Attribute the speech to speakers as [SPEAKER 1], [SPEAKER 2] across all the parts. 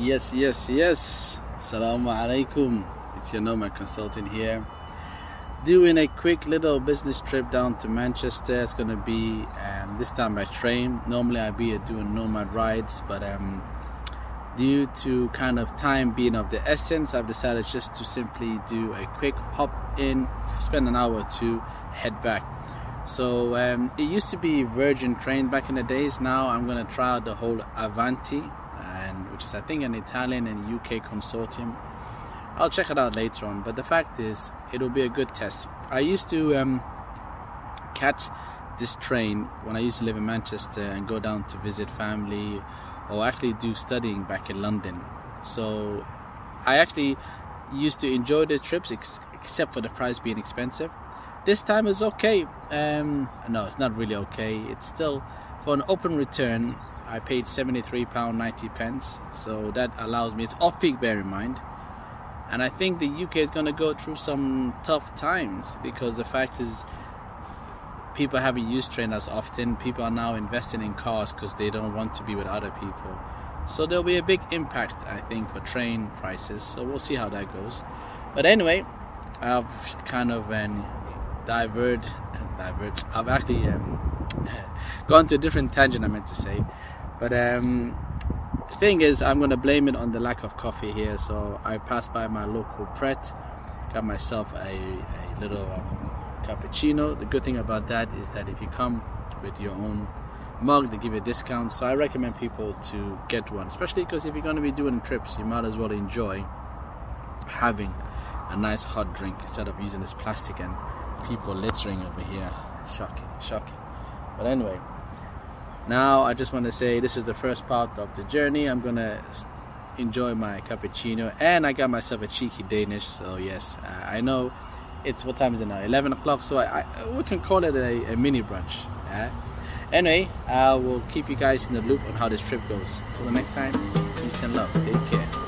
[SPEAKER 1] Yes, yes, yes. Assalamu alaikum. It's your Nomad consultant here. Doing a quick little business trip down to Manchester. It's gonna be um, this time by train. Normally I'd be doing nomad rides, but um, due to kind of time being of the essence, I've decided just to simply do a quick hop in, spend an hour or two, head back. So um, it used to be Virgin train back in the days. Now I'm gonna try out the whole Avanti which is I think an Italian and UK consortium. I'll check it out later on, but the fact is, it'll be a good test. I used to um, catch this train when I used to live in Manchester and go down to visit family or actually do studying back in London. So I actually used to enjoy the trips ex- except for the price being expensive. This time is okay. Um, no, it's not really okay. It's still for an open return. I paid £73.90 pence, so that allows me, it's off peak, bear in mind. And I think the UK is going to go through some tough times because the fact is, people haven't used train as often. People are now investing in cars because they don't want to be with other people. So there'll be a big impact, I think, for train prices. So we'll see how that goes. But anyway, I've kind of um, divert, divert. I've actually um, gone to a different tangent. I meant to say, but um, the thing is, I'm going to blame it on the lack of coffee here. So I passed by my local Pret, got myself a, a little um, cappuccino. The good thing about that is that if you come with your own mug, they give you a discount. So I recommend people to get one, especially because if you're going to be doing trips, you might as well enjoy having a nice hot drink instead of using this plastic and people littering over here. Shocking, shocking. But anyway, now I just want to say this is the first part of the journey. I'm gonna enjoy my cappuccino and I got myself a cheeky Danish. So yes, uh, I know it's what time is it now? 11 o'clock. So I, I, we can call it a, a mini brunch. Yeah? Anyway, I will keep you guys in the loop on how this trip goes. Until the next time, peace and love. Take care.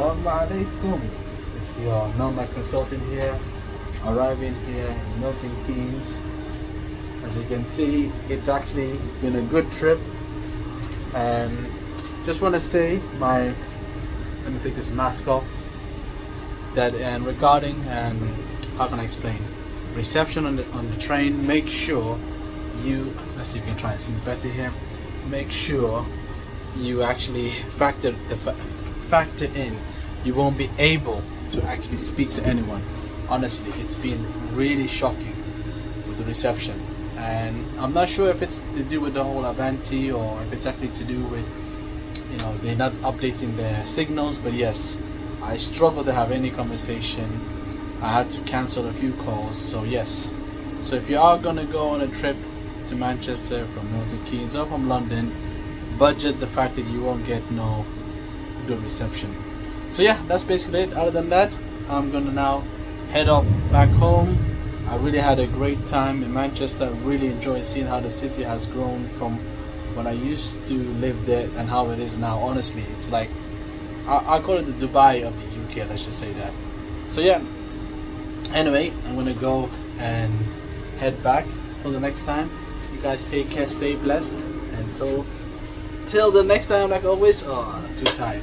[SPEAKER 1] Assalamu alaikum. It's your Nomad consultant here, arriving here in Milton Keynes. As you can see, it's actually been a good trip. And just want to say my, let me take this mask off. That and regarding um, how can I explain reception on the on the train. Make sure you let's see if you can try and see better here. Make sure you actually factor the fa- factor in you won't be able to actually speak to anyone. Honestly it's been really shocking with the reception. And i'm not sure if it's to do with the whole avanti or if it's actually to do with you know they're not updating their signals but yes i struggled to have any conversation. I had to cancel a few calls so yes. So if you are going to go on a trip to manchester from milton keynes or from london budget the fact that you won't get no good reception. So yeah, that's basically it. Other than that, I'm gonna now head off back home. I really had a great time in Manchester. I really enjoyed seeing how the city has grown from when I used to live there and how it is now. Honestly, it's like I, I call it the Dubai of the UK. Let's just say that. So yeah. Anyway, I'm gonna go and head back. Till the next time, you guys take care, stay blessed. Until till the next time, like always, oh, too tired.